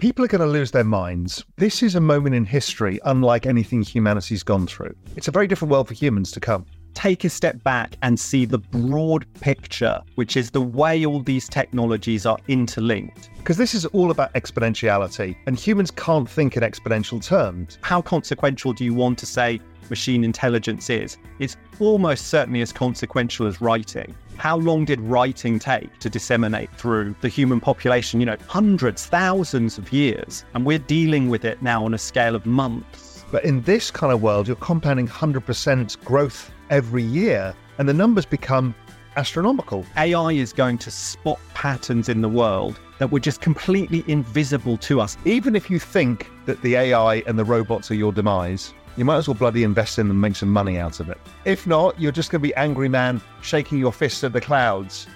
People are going to lose their minds. This is a moment in history unlike anything humanity's gone through. It's a very different world for humans to come. Take a step back and see the broad picture, which is the way all these technologies are interlinked. Because this is all about exponentiality, and humans can't think in exponential terms. How consequential do you want to say machine intelligence is? It's almost certainly as consequential as writing. How long did writing take to disseminate through the human population? You know, hundreds, thousands of years. And we're dealing with it now on a scale of months. But in this kind of world, you're compounding 100% growth every year, and the numbers become astronomical. AI is going to spot patterns in the world that were just completely invisible to us. Even if you think that the AI and the robots are your demise, you might as well bloody invest in them and make some money out of it. If not, you're just going to be angry man shaking your fist at the clouds.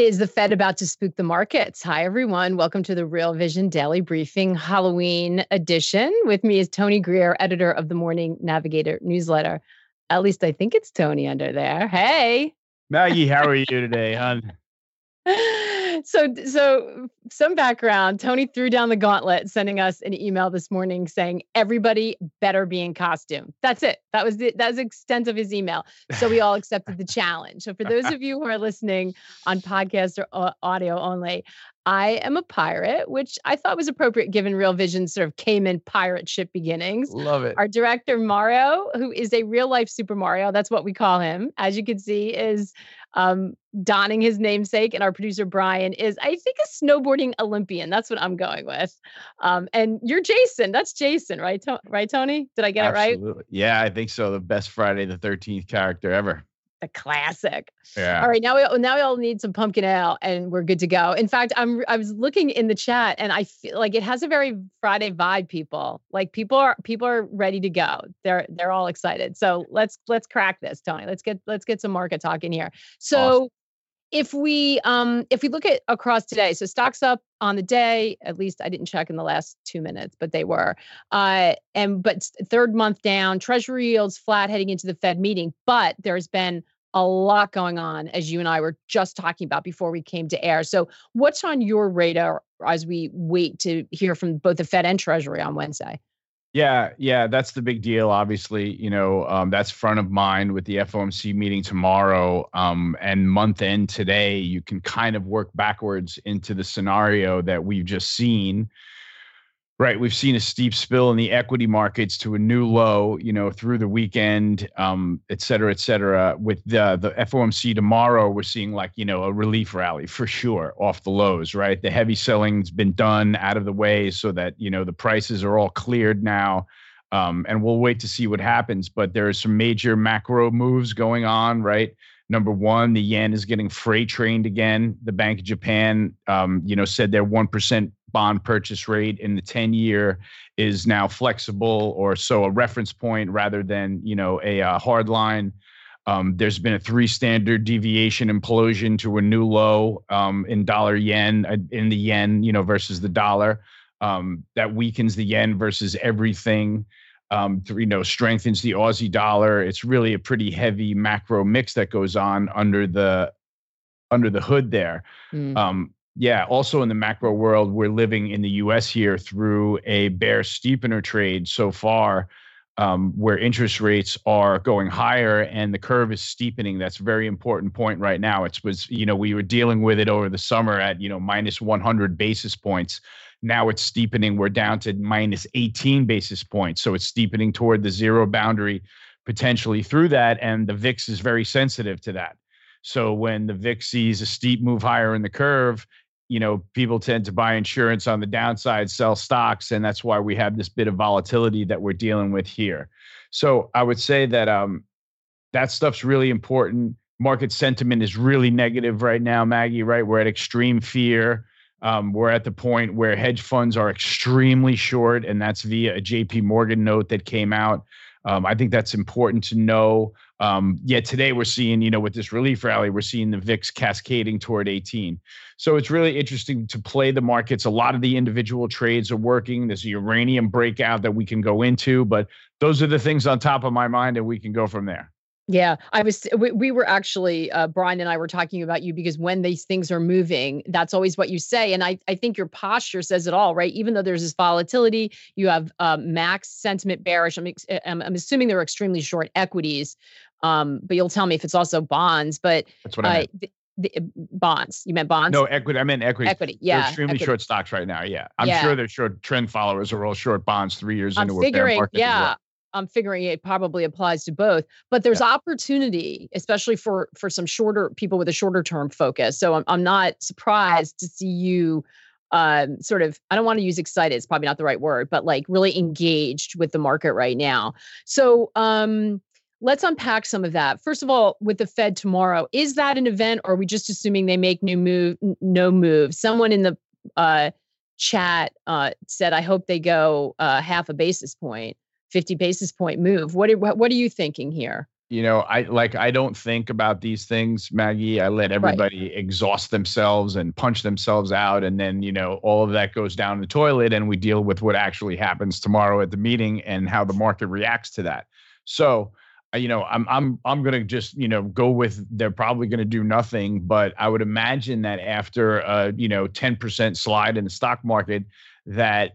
Is the Fed about to spook the markets? Hi, everyone. Welcome to the Real Vision Daily Briefing Halloween edition. With me is Tony Greer, editor of the Morning Navigator newsletter. At least I think it's Tony under there. Hey. Maggie, how are you today, hon? so so some background. Tony threw down the gauntlet sending us an email this morning saying everybody better be in costume. That's it. That was the, that was the extent of his email. So we all accepted the challenge. So for those of you who are listening on podcast or uh, audio only I am a pirate, which I thought was appropriate given Real Vision sort of came in pirate ship beginnings. Love it. Our director, Mario, who is a real life Super Mario, that's what we call him, as you can see, is um, donning his namesake. And our producer, Brian, is, I think, a snowboarding Olympian. That's what I'm going with. Um, and you're Jason. That's Jason, right? To- right, Tony? Did I get Absolutely. it right? Yeah, I think so. The best Friday the 13th character ever the classic. Yeah. All right, now we now we all need some pumpkin ale, and we're good to go. In fact, I'm I was looking in the chat, and I feel like it has a very Friday vibe. People like people are people are ready to go. They're they're all excited. So let's let's crack this, Tony. Let's get let's get some market talk in here. So. Awesome. If we um if we look at across today, so stocks up on the day, at least I didn't check in the last two minutes, but they were. Uh and but third month down, treasury yields flat heading into the Fed meeting, but there's been a lot going on, as you and I were just talking about before we came to air. So, what's on your radar as we wait to hear from both the Fed and Treasury on Wednesday? Yeah, yeah, that's the big deal. Obviously, you know, um, that's front of mind with the FOMC meeting tomorrow um, and month end today. You can kind of work backwards into the scenario that we've just seen Right. We've seen a steep spill in the equity markets to a new low, you know, through the weekend, um, et cetera, et cetera. With the, the FOMC tomorrow, we're seeing like, you know, a relief rally for sure off the lows, right? The heavy selling's been done out of the way so that, you know, the prices are all cleared now. Um, and we'll wait to see what happens. But there are some major macro moves going on, right? Number one, the yen is getting freight trained again. The Bank of Japan, um, you know, said their one percent bond purchase rate in the 10 year is now flexible or so a reference point rather than you know a, uh, hard line. Um, there's been a three standard deviation implosion to a new low um, in dollar yen uh, in the yen you know versus the dollar. Um, that weakens the yen versus everything. Um, you know strengthens the aussie dollar. It's really a pretty heavy macro mix that goes on under the under the hood there. Mm. um, yeah, also in the macro world, we're living in the US here through a bear steepener trade so far, um, where interest rates are going higher and the curve is steepening. That's a very important point right now. It's was, you know, we were dealing with it over the summer at, you know, minus 100 basis points. Now it's steepening. We're down to minus 18 basis points. So it's steepening toward the zero boundary potentially through that. And the VIX is very sensitive to that. So when the VIX sees a steep move higher in the curve, you know, people tend to buy insurance on the downside, sell stocks, and that's why we have this bit of volatility that we're dealing with here. So I would say that um, that stuff's really important. Market sentiment is really negative right now, Maggie. Right, we're at extreme fear. Um, we're at the point where hedge funds are extremely short, and that's via a J.P. Morgan note that came out. Um, I think that's important to know. Um, yet today we're seeing, you know, with this relief rally, we're seeing the VIX cascading toward 18. So it's really interesting to play the markets. A lot of the individual trades are working. There's a uranium breakout that we can go into, but those are the things on top of my mind, and we can go from there. Yeah, I was. We, we were actually uh, Brian and I were talking about you because when these things are moving, that's always what you say, and I I think your posture says it all, right? Even though there's this volatility, you have um, max sentiment bearish. I'm, I'm I'm assuming they're extremely short equities, um, but you'll tell me if it's also bonds. But that's what I meant. The, the, uh, bonds. You meant bonds? No, equity. I meant equity. Equity. Yeah. They're extremely equity. short stocks right now. Yeah. I'm yeah. sure they're short trend followers are all short bonds three years I'm into figuring, a bear market. Yeah. I'm figuring it probably applies to both, but there's yeah. opportunity, especially for for some shorter people with a shorter term focus. So I'm I'm not surprised to see you um, sort of I don't want to use excited, it's probably not the right word, but like really engaged with the market right now. So um let's unpack some of that. First of all, with the Fed tomorrow, is that an event or are we just assuming they make new move no move? Someone in the uh chat uh said I hope they go uh half a basis 50 basis point move. What are, what are you thinking here? You know, I like I don't think about these things, Maggie. I let everybody right. exhaust themselves and punch themselves out and then, you know, all of that goes down the toilet and we deal with what actually happens tomorrow at the meeting and how the market reacts to that. So, you know, I'm I'm I'm gonna just you know go with they're probably gonna do nothing, but I would imagine that after a you know 10% slide in the stock market, that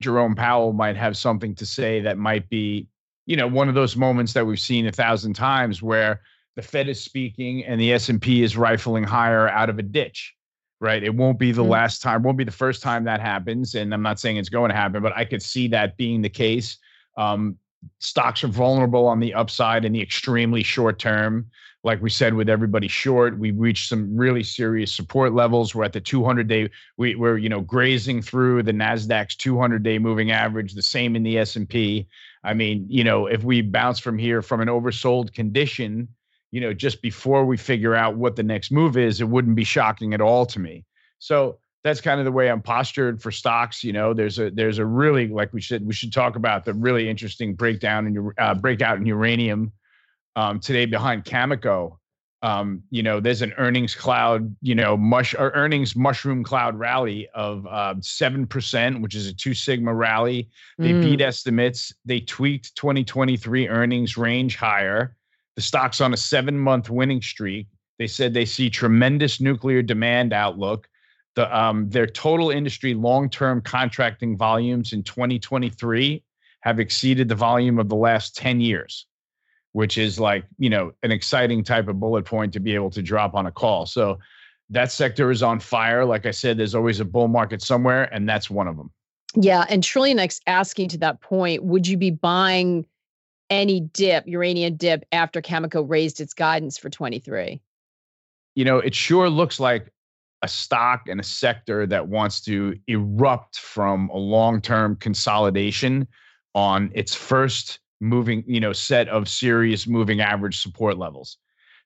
Jerome Powell might have something to say that might be, you know, one of those moments that we've seen a thousand times where the Fed is speaking and the S&P is rifling higher out of a ditch, right? It won't be the mm-hmm. last time, won't be the first time that happens. And I'm not saying it's going to happen, but I could see that being the case. Um, stocks are vulnerable on the upside in the extremely short term. Like we said with everybody short we reached some really serious support levels. We're at the 200 day we, we're you know grazing through the nasdaq's 200 day moving average the same in the s&p i mean you know if we bounce from here from an oversold condition you know just before we figure out what the next move is it wouldn't be shocking at all to me. So that's kind of the way I'm postured for stocks. You know, there's a there's a really like we should we should talk about the really interesting breakdown in your uh, breakout in uranium um, today behind Cameco. Um, you know, there's an earnings cloud, you know, mush or earnings mushroom cloud rally of uh, seven uh, percent, which is a two sigma rally. They mm. beat estimates. They tweaked 2023 earnings range higher. The stock's on a seven month winning streak. They said they see tremendous nuclear demand outlook. The um, their total industry long term contracting volumes in 2023 have exceeded the volume of the last 10 years which is like you know an exciting type of bullet point to be able to drop on a call. So that sector is on fire. Like i said there's always a bull market somewhere and that's one of them. Yeah and trillionex asking to that point would you be buying any dip uranium dip after Cameco raised its guidance for 23 you know it sure looks like a stock and a sector that wants to erupt from a long-term consolidation on its first moving, you know, set of serious moving average support levels.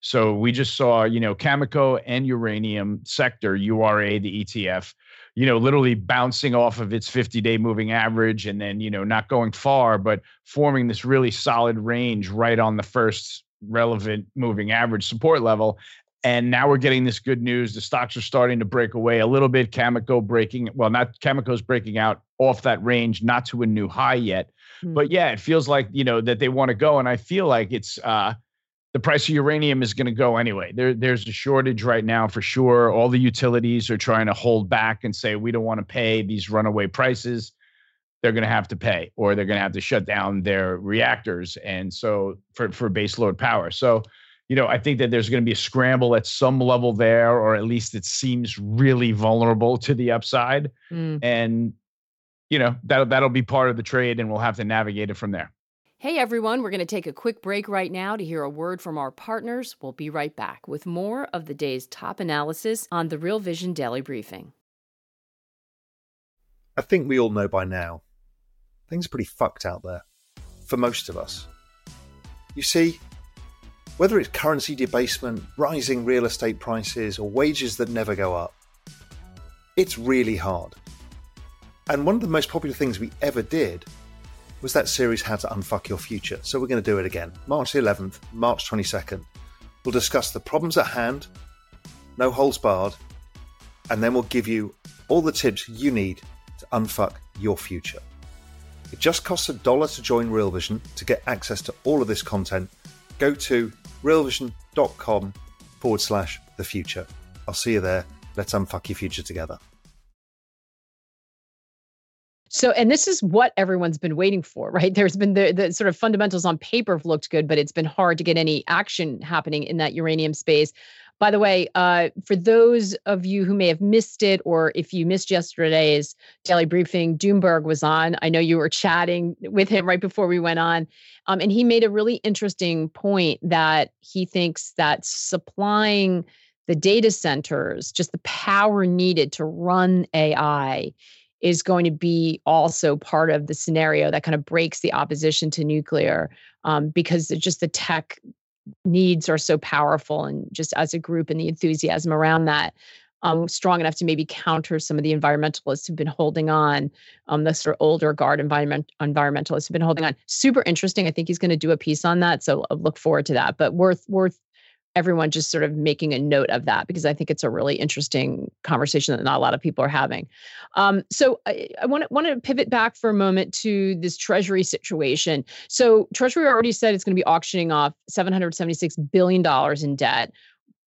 So we just saw, you know, Cameco and uranium sector, URA, the ETF, you know, literally bouncing off of its 50 day moving average and then, you know, not going far, but forming this really solid range right on the first relevant moving average support level. And now we're getting this good news. The stocks are starting to break away a little bit. Cameco breaking, well, not Cameco's breaking out off that range, not to a new high yet. Mm. But yeah, it feels like, you know, that they want to go. And I feel like it's uh the price of uranium is going to go anyway. There, there's a shortage right now for sure. All the utilities are trying to hold back and say we don't want to pay these runaway prices. They're going to have to pay, or they're going to have to shut down their reactors, and so for for baseload power. So, you know, I think that there's going to be a scramble at some level there, or at least it seems really vulnerable to the upside. Mm. And you know that that'll be part of the trade, and we'll have to navigate it from there. Hey everyone, we're going to take a quick break right now to hear a word from our partners. We'll be right back with more of the day's top analysis on the Real Vision Daily Briefing. I think we all know by now things are pretty fucked out there for most of us. You see, whether it's currency debasement, rising real estate prices, or wages that never go up, it's really hard. And one of the most popular things we ever did was that series How to Unfuck Your Future. So we're going to do it again. March 11th, March 22nd. We'll discuss the problems at hand, no holds barred, and then we'll give you all the tips you need to unfuck your future. It just costs a dollar to join Real Vision to get access to all of this content. Go to realvision.com forward slash the future. I'll see you there. Let's unfuck your future together. So, and this is what everyone's been waiting for, right? There's been the, the sort of fundamentals on paper have looked good, but it's been hard to get any action happening in that uranium space. By the way, uh, for those of you who may have missed it, or if you missed yesterday's daily briefing, Doomberg was on. I know you were chatting with him right before we went on. Um, and he made a really interesting point that he thinks that supplying the data centers, just the power needed to run AI, is going to be also part of the scenario that kind of breaks the opposition to nuclear um, because just the tech needs are so powerful and just as a group and the enthusiasm around that um, strong enough to maybe counter some of the environmentalists who've been holding on, um, the sort of older guard environment environmentalists who've been holding on. Super interesting. I think he's going to do a piece on that, so I'll look forward to that. But worth worth everyone just sort of making a note of that because I think it's a really interesting conversation that not a lot of people are having. Um, so I, want to want to pivot back for a moment to this Treasury situation. So Treasury already said it's going to be auctioning off 776 billion dollars in debt.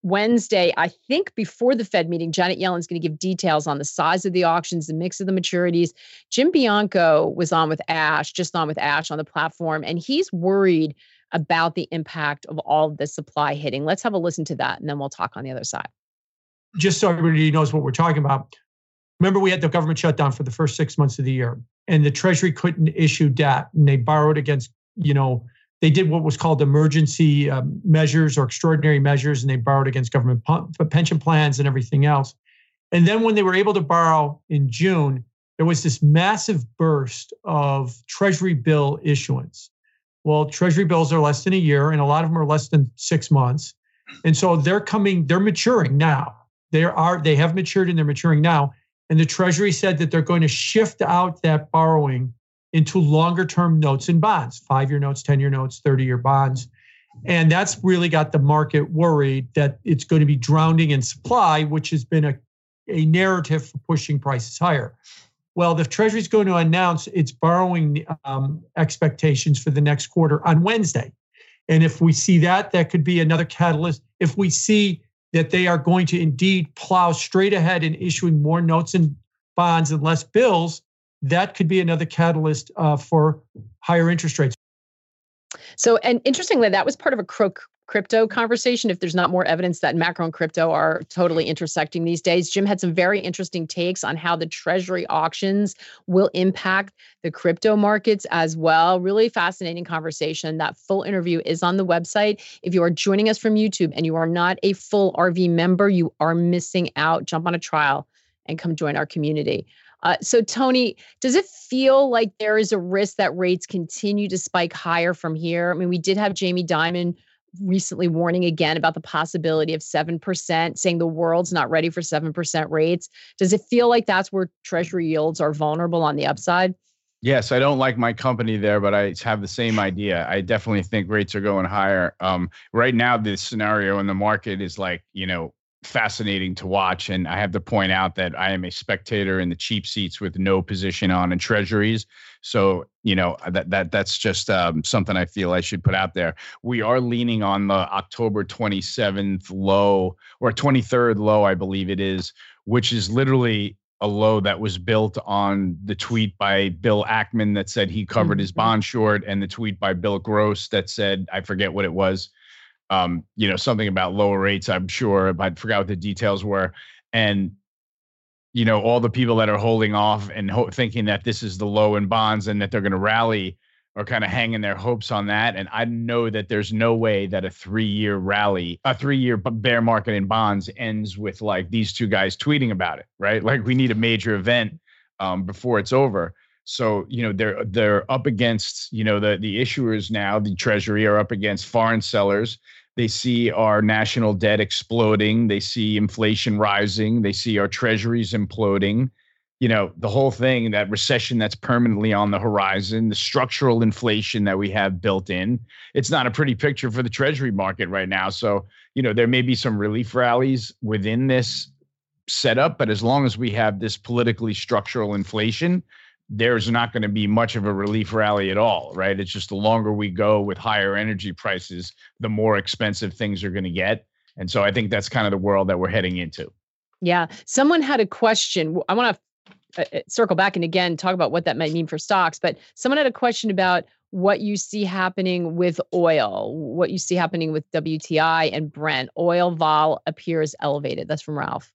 Wednesday, I think before the Fed meeting, Janet Yellen's going to give details on the size of the auctions, the mix of the maturities. Jim Bianco was on with Ash, just on with Ash on the platform, and he's worried about the impact of all of the supply hitting. Let's have a listen to that and then we'll talk on the other side. Just so everybody knows what we're talking about. Remember, we had the government shutdown for the first six months of the year, and the Treasury couldn't issue debt, and they borrowed against, you know, they did what was called emergency um, measures or extraordinary measures, and they borrowed against government pension plans and everything else. And then when they were able to borrow in June, there was this massive burst of Treasury bill issuance. Well, treasury bills are less than a year, and a lot of them are less than six months. And so they're coming, they're maturing now. They are, they have matured and they're maturing now. And the Treasury said that they're going to shift out that borrowing into longer term notes and bonds, five year notes, 10 year notes, 30 year bonds. And that's really got the market worried that it's going to be drowning in supply, which has been a, a narrative for pushing prices higher. Well, the Treasury is going to announce its borrowing um, expectations for the next quarter on Wednesday. And if we see that, that could be another catalyst. If we see that they are going to indeed plow straight ahead in issuing more notes and bonds and less bills, that could be another catalyst uh, for higher interest rates. So, and interestingly, that was part of a crook crypto conversation if there's not more evidence that macro and crypto are totally intersecting these days. Jim had some very interesting takes on how the treasury auctions will impact the crypto markets as well. Really fascinating conversation. That full interview is on the website. If you are joining us from YouTube and you are not a full RV member, you are missing out. Jump on a trial and come join our community. Uh, so, Tony, does it feel like there is a risk that rates continue to spike higher from here? I mean, we did have Jamie Dimon recently warning again about the possibility of 7%, saying the world's not ready for 7% rates. Does it feel like that's where treasury yields are vulnerable on the upside? Yes, I don't like my company there, but I have the same idea. I definitely think rates are going higher. Um, right now, the scenario in the market is like, you know, fascinating to watch. And I have to point out that I am a spectator in the cheap seats with no position on in treasuries. So you know that that that's just um, something I feel I should put out there. We are leaning on the October 27th low or 23rd low, I believe it is, which is literally a low that was built on the tweet by Bill Ackman that said he covered mm-hmm. his bond short, and the tweet by Bill Gross that said I forget what it was um, you know, something about lower rates, I'm sure, but I forgot what the details were. And, you know, all the people that are holding off and ho- thinking that this is the low in bonds and that they're going to rally are kind of hanging their hopes on that. And I know that there's no way that a three year rally, a three year bear market in bonds ends with like these two guys tweeting about it, right? Like we need a major event um, before it's over. So you know they're they're up against you know the the issuers now. The Treasury are up against foreign sellers. They see our national debt exploding. They see inflation rising. They see our treasuries imploding. you know, the whole thing, that recession that's permanently on the horizon, the structural inflation that we have built in. It's not a pretty picture for the treasury market right now. So, you know, there may be some relief rallies within this setup, but as long as we have this politically structural inflation, there's not going to be much of a relief rally at all, right? It's just the longer we go with higher energy prices, the more expensive things are going to get. And so I think that's kind of the world that we're heading into. Yeah. Someone had a question. I want to uh, uh, circle back and again talk about what that might mean for stocks, but someone had a question about what you see happening with oil, what you see happening with WTI and Brent. Oil vol appears elevated. That's from Ralph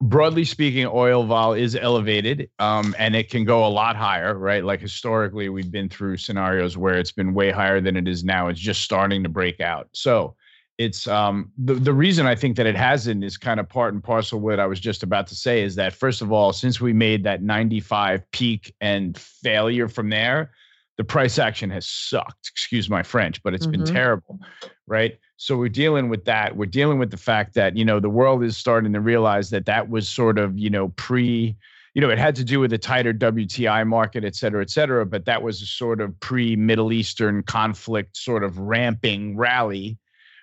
broadly speaking, oil vol is elevated um, and it can go a lot higher, right? Like historically, we've been through scenarios where it's been way higher than it is now. It's just starting to break out. So it's um, the, the reason I think that it hasn't is kind of part and parcel what I was just about to say is that, first of all, since we made that 95 peak and failure from there, the price action has sucked. Excuse my French, but it's mm-hmm. been terrible, right? So we're dealing with that. We're dealing with the fact that you know the world is starting to realize that that was sort of you know pre, you know, it had to do with a tighter WTI market, et cetera, et cetera. But that was a sort of pre Middle Eastern conflict sort of ramping rally,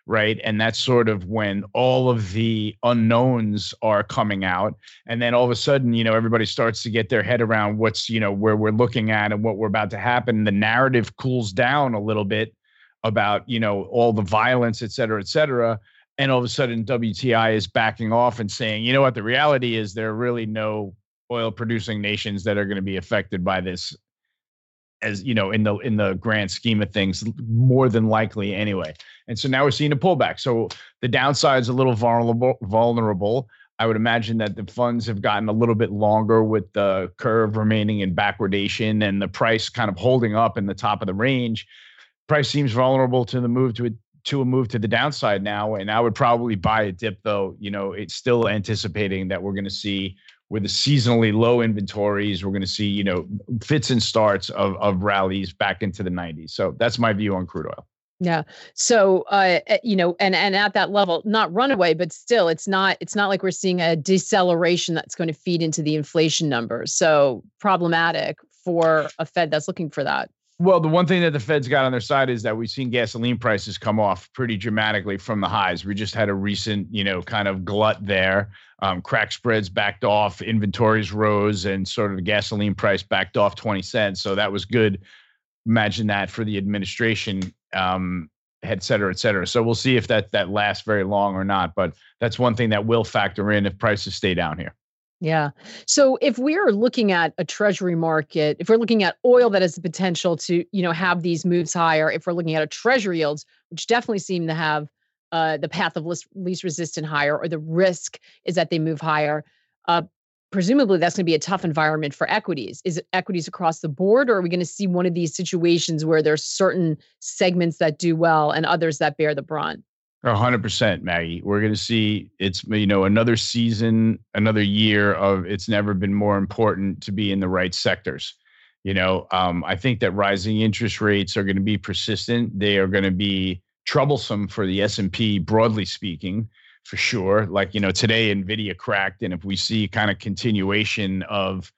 right? And that's sort of when all of the unknowns are coming out, and then all of a sudden, you know, everybody starts to get their head around what's you know where we're looking at and what we're about to happen. The narrative cools down a little bit about you know all the violence, et cetera, et cetera. And all of a sudden, WTI is backing off and saying, you know what, the reality is there are really no oil producing nations that are going to be affected by this as you know in the in the grand scheme of things more than likely anyway and so now we're seeing a pullback so the downside is a little vulnerable vulnerable i would imagine that the funds have gotten a little bit longer with the curve remaining in backwardation and the price kind of holding up in the top of the range price seems vulnerable to the move to a, to a move to the downside now. And I would probably buy a dip, though. You know, it's still anticipating that we're going to see with the seasonally low inventories, we're going to see you know fits and starts of of rallies back into the 90s. So that's my view on crude oil. Yeah. So, uh, eh, you know, and and at that level, not runaway, but still, it's not it's not like we're seeing a deceleration that's going to feed into the inflation numbers. So problematic for a Fed that's looking for that. Well, the one thing that the Fed's got on their side is that we've seen gasoline prices come off pretty dramatically from the highs. We just had a recent, you know, kind of glut there. Um, crack spreads backed off, inventories rose, and sort of the gasoline price backed off 20 cents. So that was good. Imagine that for the administration, um, et cetera, et cetera. So we'll see if that that lasts very long or not. But that's one thing that will factor in if prices stay down here. Yeah. So if we're looking at a treasury market, if we're looking at oil that has the potential to, you know, have these moves higher, if we're looking at a treasury yields, which definitely seem to have uh, the path of least, least resistant higher, or the risk is that they move higher, uh, presumably that's going to be a tough environment for equities. Is it equities across the board, or are we going to see one of these situations where there's certain segments that do well and others that bear the brunt? Hundred percent, Maggie. We're going to see it's you know another season, another year of it's never been more important to be in the right sectors. You know, um, I think that rising interest rates are going to be persistent. They are going to be troublesome for the S and P, broadly speaking, for sure. Like you know, today Nvidia cracked, and if we see kind of continuation of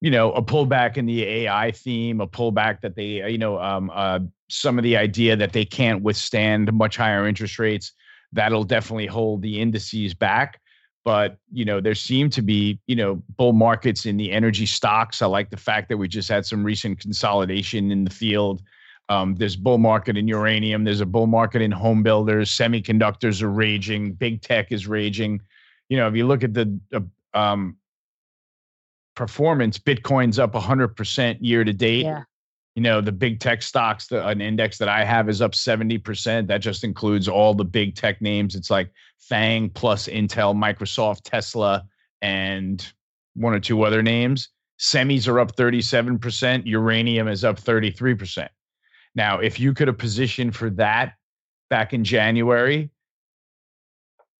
you know a pullback in the AI theme, a pullback that they you know um, uh, some of the idea that they can't withstand much higher interest rates, that'll definitely hold the indices back. But you know there seem to be you know bull markets in the energy stocks. I like the fact that we just had some recent consolidation in the field. Um, there's bull market in uranium. There's a bull market in home builders. Semiconductors are raging. Big tech is raging. You know, if you look at the uh, um, performance, Bitcoin's up 100% year to date. Yeah. You know, the big tech stocks, the, an index that I have is up 70%. That just includes all the big tech names. It's like FANG plus Intel, Microsoft, Tesla, and one or two other names. Semis are up 37%. Uranium is up 33%. Now, if you could have positioned for that back in January,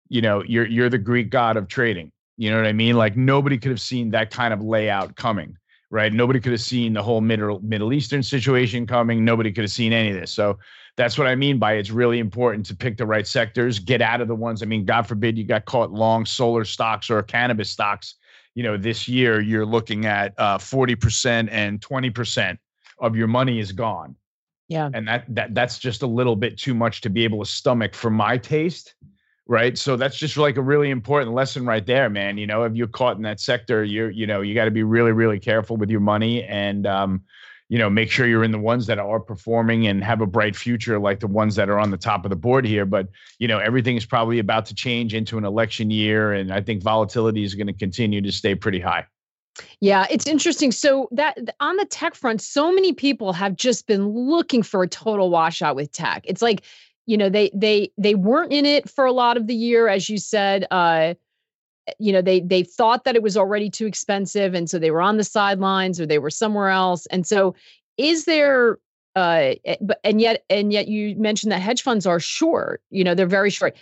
you know, you're you're the Greek god of trading. You know what I mean? Like nobody could have seen that kind of layout coming, right? Nobody could have seen the whole Middle Middle Eastern situation coming. Nobody could have seen any of this. So that's what I mean by it's really important to pick the right sectors, get out of the ones. I mean, God forbid you got caught long solar stocks or cannabis stocks. you know, this year you're looking at uh, 40% and 20% of your money is gone. Yeah. And that that that's just a little bit too much to be able to stomach for my taste. Right. So that's just like a really important lesson right there, man. You know, if you're caught in that sector, you're, you know, you got to be really, really careful with your money and um, you know, make sure you're in the ones that are performing and have a bright future, like the ones that are on the top of the board here. But, you know, everything is probably about to change into an election year. And I think volatility is going to continue to stay pretty high. Yeah, it's interesting. So that on the tech front, so many people have just been looking for a total washout with tech. It's like, you know, they they they weren't in it for a lot of the year, as you said. Uh, you know, they they thought that it was already too expensive, and so they were on the sidelines or they were somewhere else. And so, is there? Uh, eh, but and yet and yet you mentioned that hedge funds are short. You know, they're very short.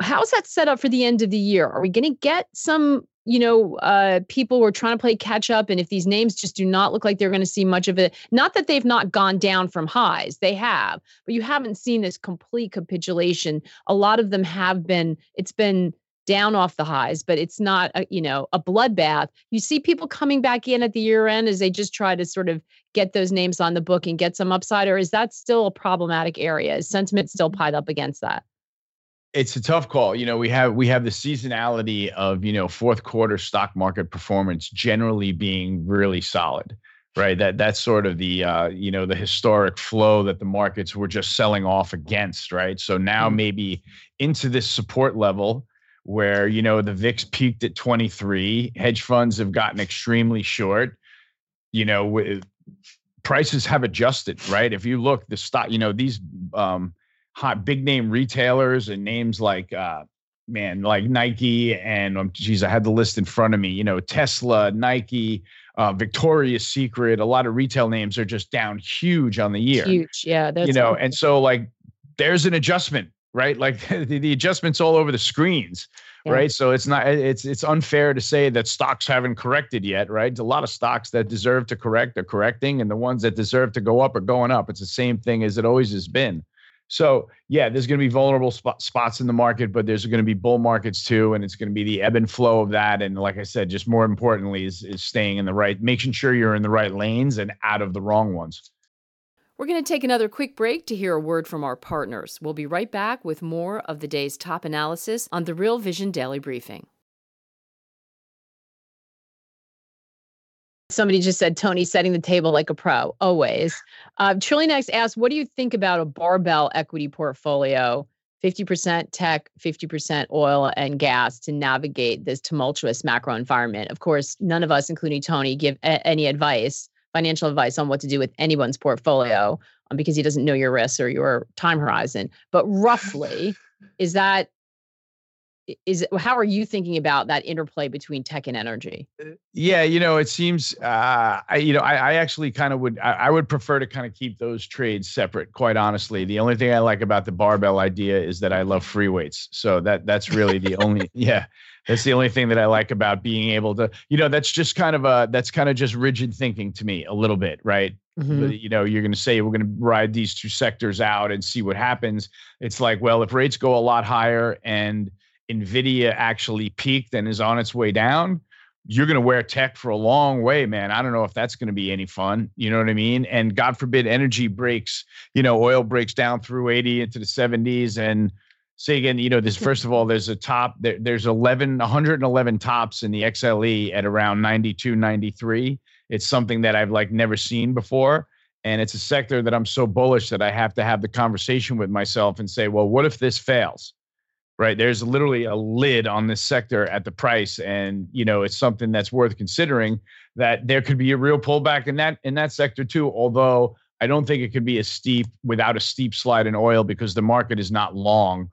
How's that set up for the end of the year? Are we going to get some you know, uh, people were trying to play catch up. And if these names just do not look like they're going to see much of it, not that they've not gone down from highs, they have, but you haven't seen this complete capitulation. A lot of them have been, it's been down off the highs, but it's not, a, you know, a bloodbath. You see people coming back in at the year end as they just try to sort of get those names on the book and get some upside, or is that still a problematic area? Is sentiment still piled up against that? It's a tough call. You know, we have we have the seasonality of you know fourth quarter stock market performance generally being really solid, right? That that's sort of the uh, you know the historic flow that the markets were just selling off against, right? So now mm-hmm. maybe into this support level where you know the VIX peaked at 23, hedge funds have gotten extremely short. You know, with prices have adjusted, right? If you look, the stock, you know, these um, hot big name retailers and names like uh man like Nike and um geez I had the list in front of me you know Tesla Nike uh Victoria's Secret a lot of retail names are just down huge on the year huge yeah you know and so like there's an adjustment right? Like the, the adjustments all over the screens yeah. right? So it's not it's it's unfair to say that stocks haven't corrected yet right? A lot of stocks that deserve to correct are correcting and the ones that deserve to go up are going up. It's the same thing as it always has been so yeah, there's going to be vulnerable spot, spots in the market, but there's going to be bull markets too, and it's going to be the ebb and flow of that. And like I said, just more importantly is is staying in the right, making sure you're in the right lanes and out of the wrong ones. We're going to take another quick break to hear a word from our partners. We'll be right back with more of the day's top analysis on the Real Vision Daily Briefing. Somebody just said Tony setting the table like a pro, always. Uh, Trillion asked, What do you think about a barbell equity portfolio? 50% tech, 50% oil and gas to navigate this tumultuous macro environment. Of course, none of us, including Tony, give a- any advice, financial advice on what to do with anyone's portfolio um, because he doesn't know your risks or your time horizon. But roughly, is that is how are you thinking about that interplay between tech and energy? Uh, yeah you know it seems uh I, you know i, I actually kind of would I, I, would prefer to kind of keep those trades separate quite honestly. The only thing i like about the barbell idea is that i love free weights so that that's really the only yeah that's the only thing that i like about being able to you know that's just kind of a that's kind of just rigid thinking to me a little bit right? Mm-hmm. you know you're going to say we're going to ride these two sectors out and see what happens. It's like well if rates go a lot higher and Nvidia actually peaked and is on its way down, you're going to wear tech for a long way, man. I don't know if that's going to be any fun. You know what I mean? And God forbid energy breaks, you know, oil breaks down through 80 into the 70s. And say again, you know, this first of all, there's a top, there, there's 11, 111 tops in the XLE at around 92, 93. It's something that I've like never seen before. And it's a sector that I'm so bullish that I have to have the conversation with myself and say, well, what if this fails? Right? There's literally a lid on this sector at the price and you know it's something that's worth considering that there could be a real pullback in that in that sector too although i don't think it could be a steep without a steep slide in oil because the market is not long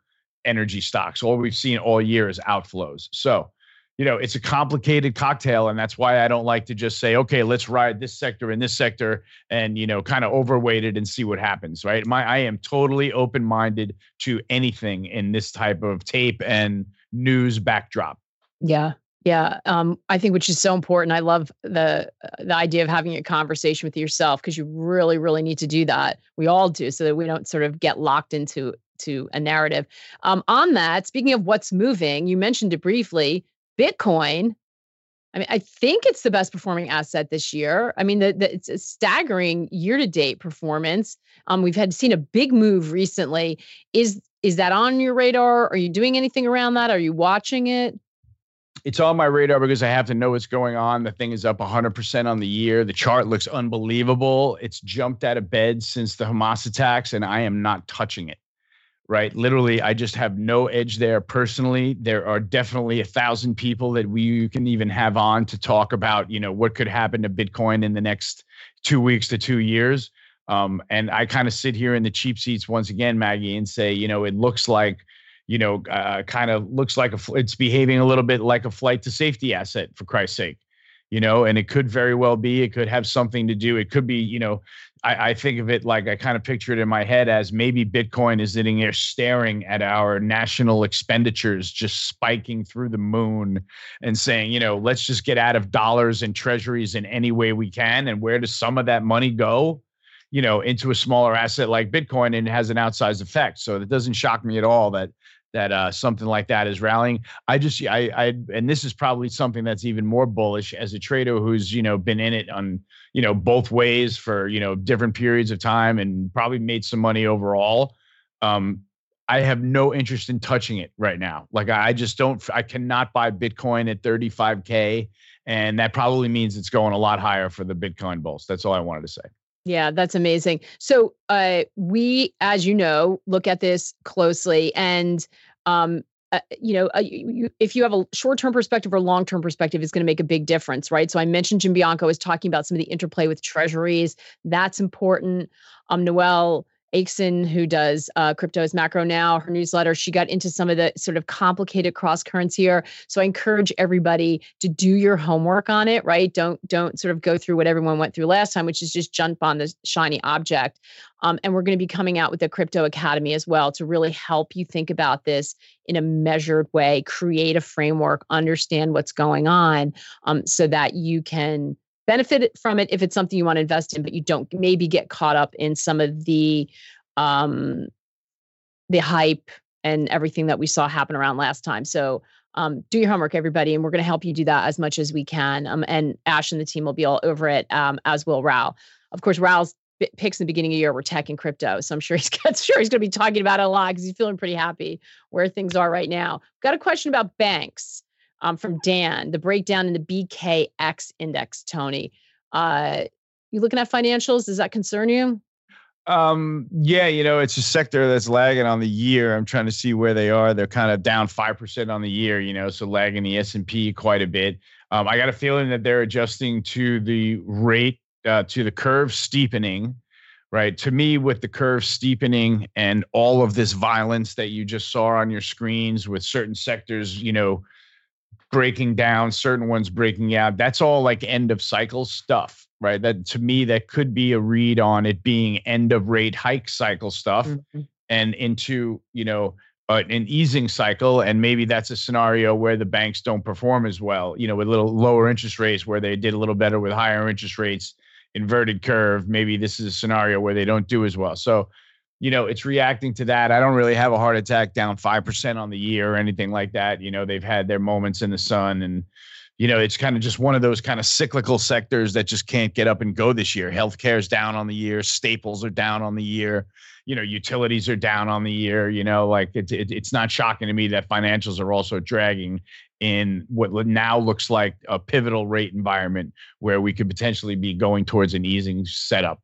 energy stocks. All we've seen all year is outflows. So you know, it's a complicated cocktail. And that's why I don't like to just say, okay, let's ride this sector and this sector and, you know, kind of overweight it and see what happens. Right. My, I am totally open minded to anything in this type of tape and news backdrop. Yeah. Yeah, um, I think which is so important. I love the the idea of having a conversation with yourself because you really, really need to do that. We all do, so that we don't sort of get locked into to a narrative. Um, on that, speaking of what's moving, you mentioned it briefly. Bitcoin I mean, I think it's the best performing asset this year. I mean, the, the, it's a staggering year to date performance. Um, we've had seen a big move recently. Is is that on your radar? Are you doing anything around that? Are you watching it? It's on my radar because I have to know what's going on. The thing is up 100% on the year. The chart looks unbelievable. It's jumped out of bed since the Hamas attacks, and I am not touching it right? Literally, I just have no edge there personally. There are definitely a thousand people that we can even have on to talk about, you know, what could happen to Bitcoin in the next two weeks to two years. Um, and I kind of sit here in the cheap seats once again, Maggie, and say, you know, it looks like, you know, uh, kind of looks like a, it's behaving a little bit like a flight to safety asset for Christ's sake you know, and it could very well be, it could have something to do. It could be, you know, I, I, think of it like I kind of picture it in my head as maybe Bitcoin is sitting there staring at our national expenditures just spiking through the moon and saying, you know, let's just get out of dollars and treasuries in any way we can. And where does some of that money go? You know, into a smaller asset like Bitcoin and it has an outsized effect. So it doesn't shock me at all that that uh, something like that is rallying. I just, I, I, and this is probably something that's even more bullish as a trader who's, you know, been in it on, you know, both ways for, you know, different periods of time and probably made some money overall. Um, I have no interest in touching it right now. Like I just don't, I cannot buy Bitcoin at 35K. And that probably means it's going a lot higher for the Bitcoin bulls. That's all I wanted to say. Yeah, that's amazing. So, uh, we, as you know, look at this closely, and um, uh, you know, uh, you, if you have a short-term perspective or long-term perspective, it's going to make a big difference, right? So, I mentioned Jim Bianco was talking about some of the interplay with treasuries. That's important. Um, Noelle Acheson, who does uh, Crypto's Macro Now, her newsletter, she got into some of the sort of complicated cross currents here. So I encourage everybody to do your homework on it, right? Don't don't sort of go through what everyone went through last time, which is just jump on the shiny object. Um, and we're going to be coming out with the Crypto Academy as well to really help you think about this in a measured way, create a framework, understand what's going on, um, so that you can benefit from it if it's something you want to invest in, but you don't maybe get caught up in some of the um, the hype and everything that we saw happen around last time. So um, do your homework, everybody, and we're going to help you do that as much as we can. Um, and Ash and the team will be all over it, um, as will Raoul. Of course, Raoul's picks in the beginning of the year were tech and crypto, so I'm sure he's got, sure he's going to be talking about it a lot because he's feeling pretty happy where things are right now. Got a question about banks um, from Dan, the breakdown in the BKX index, Tony. Uh, you looking at financials? Does that concern you? Um, yeah, you know, it's a sector that's lagging on the year. I'm trying to see where they are. They're kind of down 5% on the year, you know, so lagging the S&P quite a bit. Um, I got a feeling that they're adjusting to the rate, uh, to the curve steepening, right? To me, with the curve steepening and all of this violence that you just saw on your screens with certain sectors, you know, breaking down, certain ones breaking out. That's all like end of cycle stuff, right? That to me, that could be a read on it being end of rate hike cycle stuff mm-hmm. and into, you know, uh, an easing cycle. And maybe that's a scenario where the banks don't perform as well, you know, with a little lower interest rates where they did a little better with higher interest rates, inverted curve. Maybe this is a scenario where they don't do as well. So, you know, it's reacting to that. I don't really have a heart attack down 5% on the year or anything like that. You know, they've had their moments in the sun and, you know, it's kind of just one of those kind of cyclical sectors that just can't get up and go this year. Healthcare is down on the year, staples are down on the year, you know, utilities are down on the year. You know, like it, it, it's not shocking to me that financials are also dragging in what now looks like a pivotal rate environment where we could potentially be going towards an easing setup.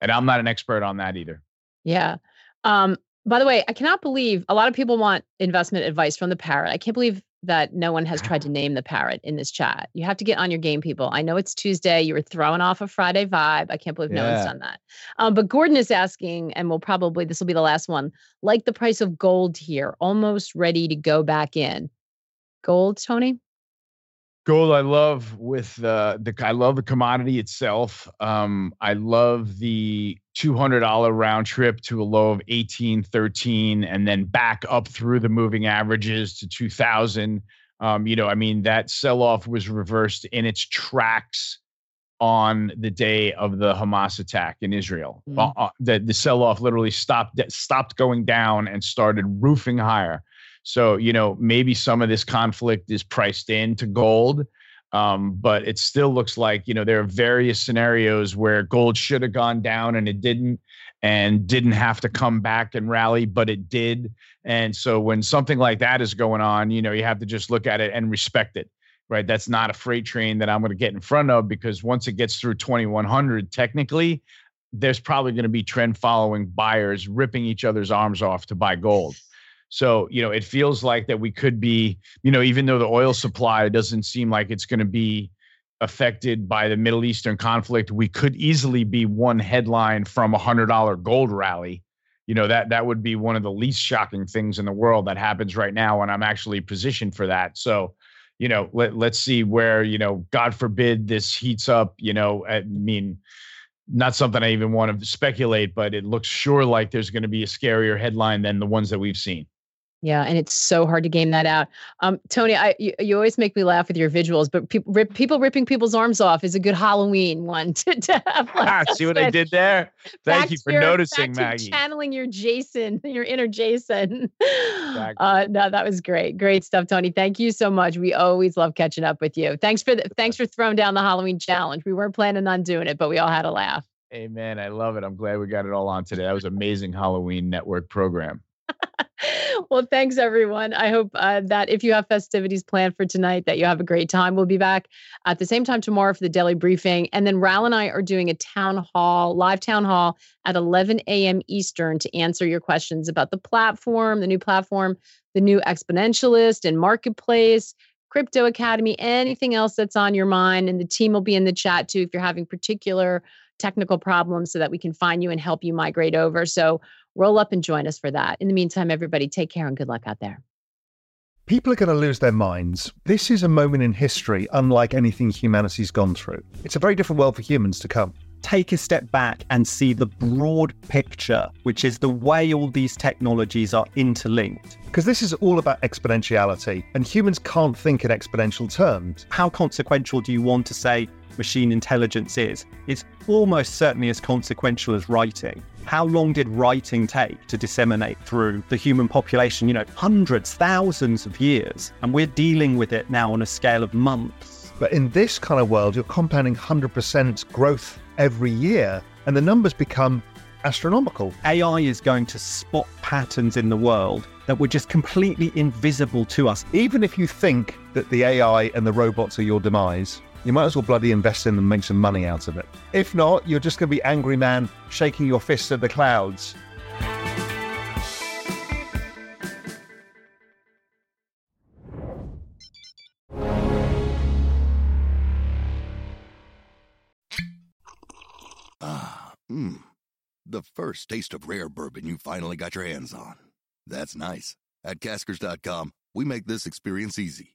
And I'm not an expert on that either. Yeah. Um, by the way, I cannot believe a lot of people want investment advice from the parrot. I can't believe that no one has tried to name the parrot in this chat. You have to get on your game, people. I know it's Tuesday. You were throwing off a Friday vibe. I can't believe yeah. no one's done that. Um, but Gordon is asking, and we'll probably, this will be the last one, like the price of gold here, almost ready to go back in. Gold, Tony? Gold, I love with uh, the I love the commodity itself. Um, I love the two hundred dollar round trip to a low of eighteen thirteen, and then back up through the moving averages to two thousand. Um, you know, I mean that sell off was reversed in its tracks on the day of the Hamas attack in Israel. Mm-hmm. Uh, uh, the the sell off literally stopped stopped going down and started roofing higher. So, you know, maybe some of this conflict is priced into gold. Um, but it still looks like you know there are various scenarios where gold should have gone down and it didn't, and didn't have to come back and rally, but it did. And so when something like that is going on, you know, you have to just look at it and respect it. Right, that's not a freight train that I'm going to get in front of because once it gets through 2100, technically, there's probably going to be trend following buyers ripping each other's arms off to buy gold. So, you know, it feels like that we could be, you know, even though the oil supply doesn't seem like it's going to be affected by the Middle Eastern conflict, we could easily be one headline from a hundred dollar gold rally. You know, that that would be one of the least shocking things in the world that happens right now. And I'm actually positioned for that. So, you know, let, let's see where, you know, God forbid this heats up, you know, I mean, not something I even want to speculate, but it looks sure like there's going to be a scarier headline than the ones that we've seen. Yeah, and it's so hard to game that out. Um, Tony, I you, you, always make me laugh with your visuals, but people rip, people ripping people's arms off is a good Halloween one to, to have. Like, ah, see what I did there? Thank you for your, noticing, Maggie. Channeling your Jason, your inner Jason. Exactly. Uh, no, that was great, great stuff, Tony. Thank you so much. We always love catching up with you. Thanks for the, thanks for throwing down the Halloween challenge. We weren't planning on doing it, but we all had a laugh. Amen. I love it. I'm glad we got it all on today. That was amazing Halloween network program. well, thanks everyone. I hope uh, that if you have festivities planned for tonight, that you have a great time. We'll be back at the same time tomorrow for the daily briefing, and then Raoul and I are doing a town hall, live town hall at 11 a.m. Eastern to answer your questions about the platform, the new platform, the new exponentialist and marketplace. Crypto Academy, anything else that's on your mind. And the team will be in the chat too if you're having particular technical problems so that we can find you and help you migrate over. So roll up and join us for that. In the meantime, everybody, take care and good luck out there. People are going to lose their minds. This is a moment in history unlike anything humanity's gone through. It's a very different world for humans to come. Take a step back and see the broad picture, which is the way all these technologies are interlinked. Because this is all about exponentiality, and humans can't think in exponential terms. How consequential do you want to say machine intelligence is, it's almost certainly as consequential as writing. How long did writing take to disseminate through the human population? You know, hundreds, thousands of years. And we're dealing with it now on a scale of months. But in this kind of world, you're compounding 100% growth every year, and the numbers become astronomical. AI is going to spot patterns in the world that were just completely invisible to us. Even if you think that the AI and the robots are your demise, you might as well bloody invest in them and make some money out of it. If not, you're just going to be angry man shaking your fists at the clouds. Ah, mmm. The first taste of rare bourbon you finally got your hands on. That's nice. At caskers.com, we make this experience easy.